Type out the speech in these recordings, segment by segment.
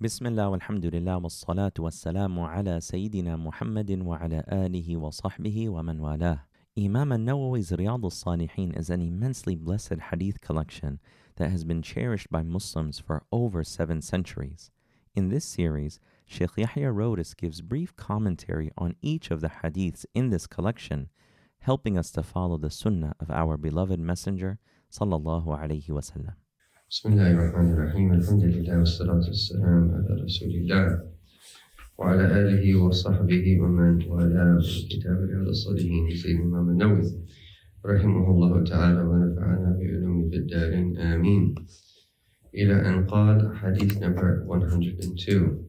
بسم الله والحمد لله والصلاة والسلام على سيدنا محمد وعلى آله وصحبه ومن والاه. Imam al-Nawawi's Riyad al-Salihin is an immensely blessed hadith collection that has been cherished by Muslims for over seven centuries. In this series, Sheikh Yahya Rhodus gives brief commentary on each of the hadiths in this collection, helping us to follow the sunnah of our beloved messenger sallallahu alaihi wasallam. بسم الله الرحمن الرحيم. الحمد لله والصلاة والسلام على رسول الله وعلى آله وصحبه ومن والاه كتاب رياض الصالحين سيد الإمام النووي رحمه الله تعالى ونفعنا بعلوم في الدارين آمين. إلى أن قال حديث number 102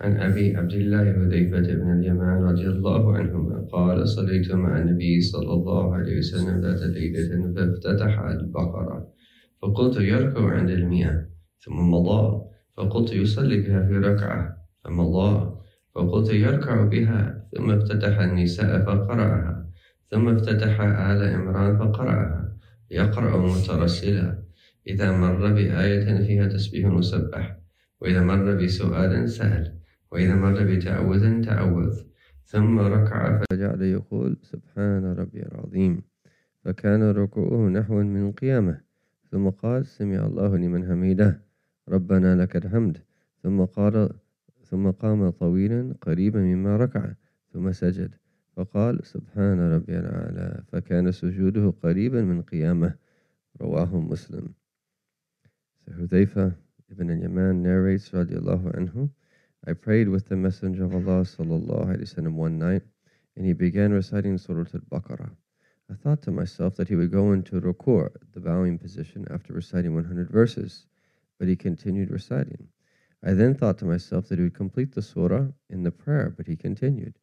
عن أبي عبد الله حذيفة بن اليمان رضي الله عنهما قال صليت مع النبي صلى الله عليه وسلم ذات ليلة فافتتح البقرة. فقلت يركع عند المئة ثم مضى فقلت يصلي بها في ركعة فمضى فقلت يركع بها ثم افتتح النساء فقرأها ثم افتتح آل عمران فقرأها يقرأ مترسلا. إذا مر بآية فيها تسبيح وسبح وإذا مر بسؤال سأل وإذا مر بتعوذ تعوذ ثم ركع فجعل يقول سبحان ربي العظيم فكان ركوعه نحو من قيامة. ثم قال سمع الله لمن حميده ربنا لك الحمد ثم قال ثم قام طويلا قريبا مما ركع ثم سجد فقال سبحان ربي الأعلى فكان سجوده قريبا من قيامه رواه مسلم So Hudayfa al-Yaman narrates radiallahu anhu I prayed with the Messenger of Allah sallallahu alayhi wasallam one night and he began reciting Surah Al-Baqarah I thought to myself that he would go into ruku', the bowing position, after reciting 100 verses, but he continued reciting. I then thought to myself that he would complete the surah in the prayer, but he continued.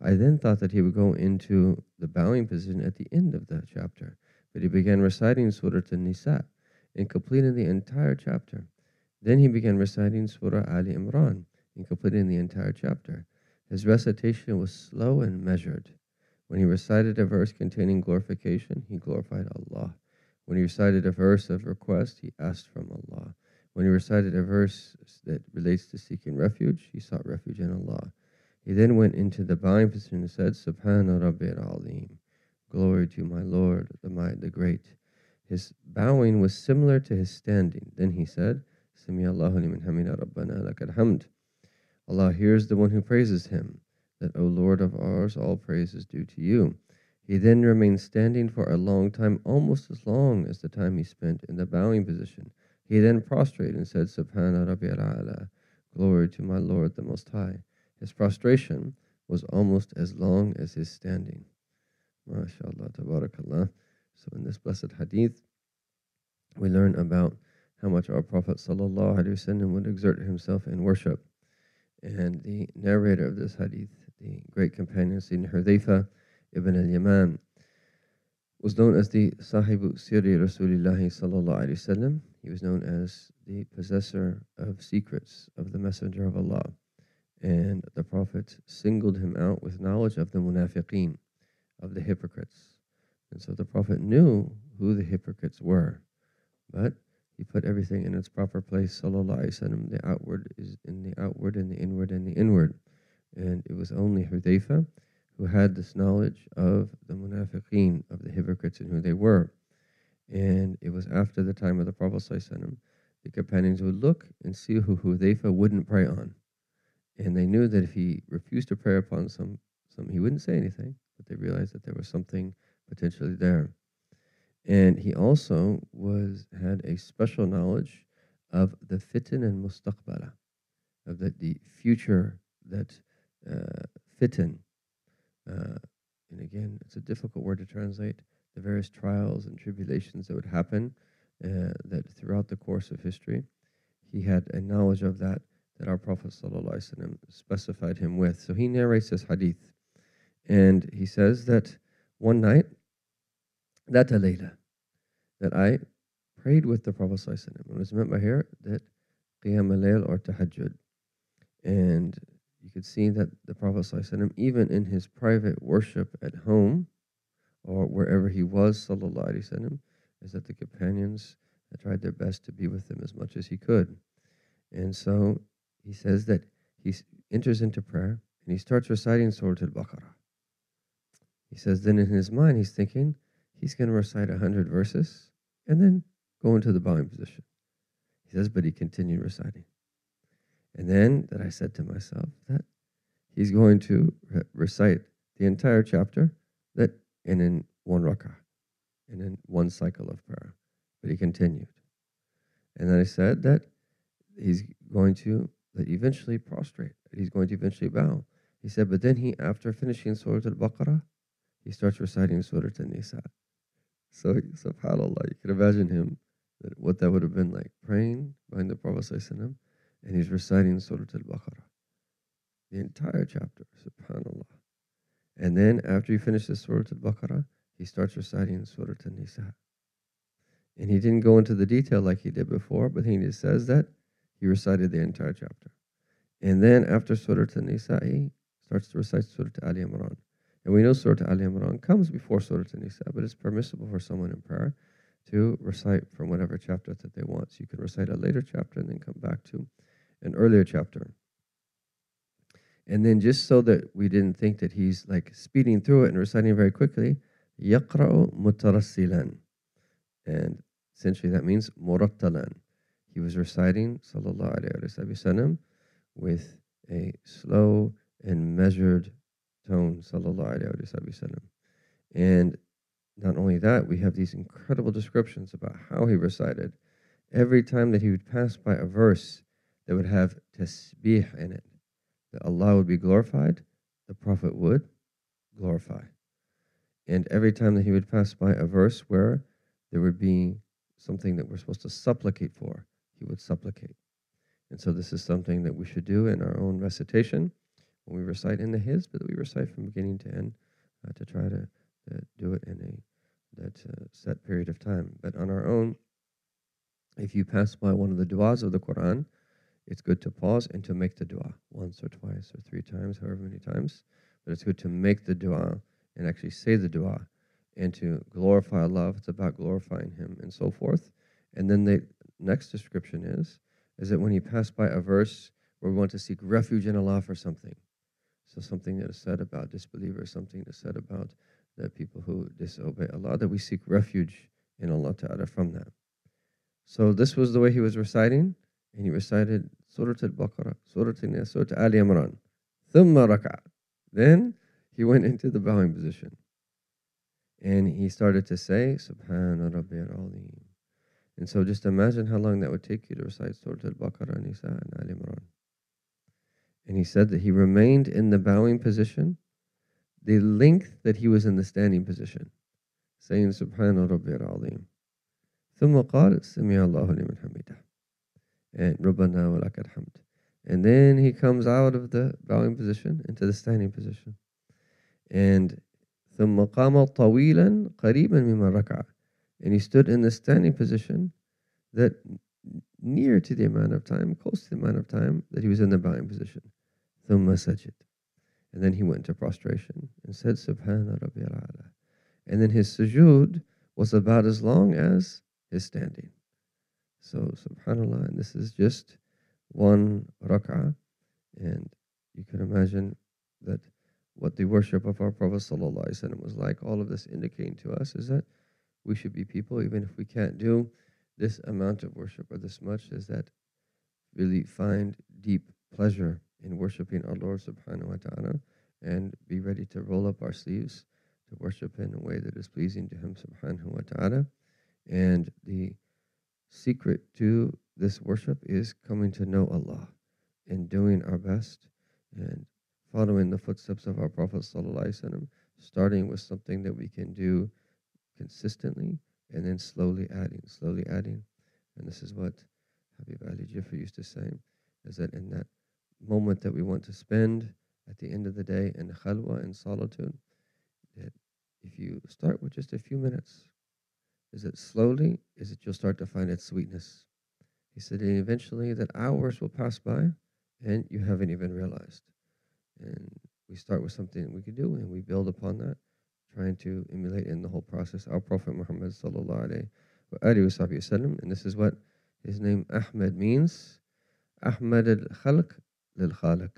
I then thought that he would go into the bowing position at the end of the chapter, but he began reciting Surah An-Nisa and completing the entire chapter. Then he began reciting Surah Ali Imran and completing the entire chapter. His recitation was slow and measured. When he recited a verse containing glorification, he glorified Allah. When he recited a verse of request, he asked from Allah. When he recited a verse that relates to seeking refuge, he sought refuge in Allah. He then went into the bowing position and said, Subhana Rabbi al-Azim. Glory to my Lord, the might, the great. His bowing was similar to his standing. Then he said, Sami Allahu liman rabbana lakal hamd. Allah hears the one who praises him that, O Lord of ours, all praise is due to you. He then remained standing for a long time, almost as long as the time he spent in the bowing position. He then prostrated and said, Subhana Rabbi al glory to my Lord the Most High. His prostration was almost as long as his standing. MashaAllah, tabarakallah. So in this blessed hadith, we learn about how much our Prophet ﷺ would exert himself in worship. And the narrator of this hadith the great companion Sayyidina Hudayfa ibn al-Yaman, was known as the Sahibu Siri Rasulullah sallallahu alayhi wasallam. He was known as the possessor of secrets of the Messenger of Allah. And the Prophet singled him out with knowledge of the munafiqeen, of the hypocrites. And so the Prophet knew who the hypocrites were. But he put everything in its proper place, sallallahu alayhi wasallam. The outward is in the outward and the inward and the inward. And it was only Hudayfa who had this knowledge of the munafiqeen, of the hypocrites and who they were. And it was after the time of the Prophet the companions would look and see who Hudayfa wouldn't pray on. And they knew that if he refused to pray upon some, some he wouldn't say anything, but they realized that there was something potentially there. And he also was had a special knowledge of the fitan and mustaqbala, of the, the future that uh, fitan. Uh, and again, it's a difficult word to translate. The various trials and tribulations that would happen uh, that throughout the course of history, he had a knowledge of that that our Prophet specified him with. So he narrates this hadith, and he says that one night, that layla, that I prayed with the Prophet ﷺ. What is meant by here? That qiyam al or tahajjud. And you could see that the Prophet ﷺ, even in his private worship at home or wherever he was, وسلم, is that the companions tried their best to be with him as much as he could. And so he says that he enters into prayer and he starts reciting Surah Al-Baqarah. He says then in his mind he's thinking he's going to recite a hundred verses and then go into the bowing position. He says, but he continued reciting. And then that I said to myself that he's going to re- recite the entire chapter that and in one rak'ah and in one cycle of prayer. But he continued. And then I said that he's going to that eventually prostrate, that he's going to eventually bow. He said, but then he, after finishing Surah Al-Baqarah, he starts reciting Surah An-Nisa. So, subhanAllah, you can imagine him, that what that would have been like, praying behind the Prophet and he's reciting Surah Al-Baqarah. The entire chapter, subhanAllah. And then after he finishes Surah Al-Baqarah, he starts reciting Surah An-Nisa. And he didn't go into the detail like he did before, but he just says that he recited the entire chapter. And then after Surah An-Nisa, he starts to recite Surah Al Imran. And we know Surah Al Imran comes before Surah An-Nisa, but it's permissible for someone in prayer to recite from whatever chapter that they want. So you can recite a later chapter and then come back to an earlier chapter. And then just so that we didn't think that he's like speeding through it and reciting very quickly, يقرأ مترسلا. And essentially that means murattalan. He was reciting sallallahu alayhi wasallam with a slow and measured tone sallallahu alayhi wasallam. And not only that, we have these incredible descriptions about how he recited. Every time that he would pass by a verse that would have tasbih in it, that Allah would be glorified, the Prophet would glorify. And every time that he would pass by a verse where there would be something that we're supposed to supplicate for, he would supplicate. And so this is something that we should do in our own recitation when we recite in the his, but we recite from beginning to end uh, to try to, to, do it in a that uh, set period of time. But on our own, if you pass by one of the du'as of the Quran, it's good to pause and to make the dua once or twice or three times, however many times. But it's good to make the dua and actually say the dua and to glorify Allah. It's about glorifying Him and so forth. And then the next description is is that when you pass by a verse where we want to seek refuge in Allah for something, so something that is said about disbelievers, something that is said about the people who disobey Allah, that we seek refuge in Allah Ta'ala from that. So this was the way he was reciting and he recited Surah Al-Baqarah, Surah Al-Nisa, Surah Al Imran. Thumma raka. Then he went into the bowing position. And he started to say, Subhana Rabbi al-Azim. And so just imagine how long that would take you to recite Surah Al-Baqarah, Nisa, and Al Imran. And he said that he remained in the bowing position the length that he was in the standing position, saying Subhana Rabbi al-Azim. ثم قال سمع الله لمن حمده and Rabbana wa lakal hamd. And then he comes out of the bowing position into the standing position. And ثم قام طويلا قريبا مما ركع. And he stood in the standing position that near to the amount of time, close to the amount of time that he was in the bowing position. ثم سجد. And then he went to prostration and said, Subhana Rabbi al And then his sujood was about as long as his standing. So, subhanAllah, and this is just one rak'ah. And you can imagine that what the worship of our Prophet ﷺ was like. All of this indicating to us is that we should be people, even if we can't do this amount of worship or this much, is that really find deep pleasure in worshiping our Lord subhanahu wa ta'ala and be ready to roll up our sleeves to worship in a way that is pleasing to Him subhanahu wa ta'ala. And the secret to this worship is coming to know Allah and doing our best and following the footsteps of our Prophet starting with something that we can do consistently and then slowly adding, slowly adding. And this is what Habib Ali Jifri used to say, is that in that moment that we want to spend at the end of the day in khalwa and solitude, that if you start with just a few minutes, is it slowly is it you'll start to find its sweetness. He said, and eventually that hours will pass by and you haven't even realized. And we start with something we can do and we build upon that, trying to emulate in the whole process our Prophet Muhammad sallallahu alaihi wasallam. And this is what his name Ahmed means. Ahmed al-Khalq lil-Khaliq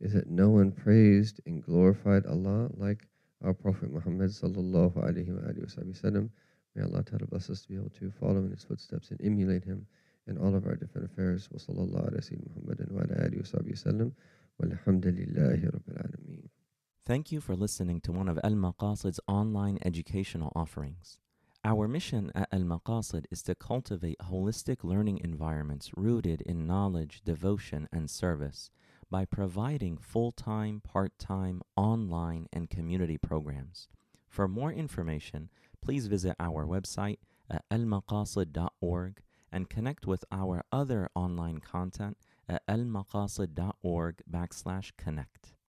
is it no one praised and glorified Allah like our Prophet Muhammad sallallahu alaihi wasallam May Allah Ta'ala bless us to be able to follow in his footsteps and emulate him in all of our different affairs. Wa sallallahu ala wa sallam. Thank you for listening to one of Al Maqasid's online educational offerings. Our mission at Al Maqasid is to cultivate holistic learning environments rooted in knowledge, devotion, and service by providing full time, part time, online, and community programs. For more information, please visit our website at almaqasid.org and connect with our other online content at almaqasid.org backslash connect.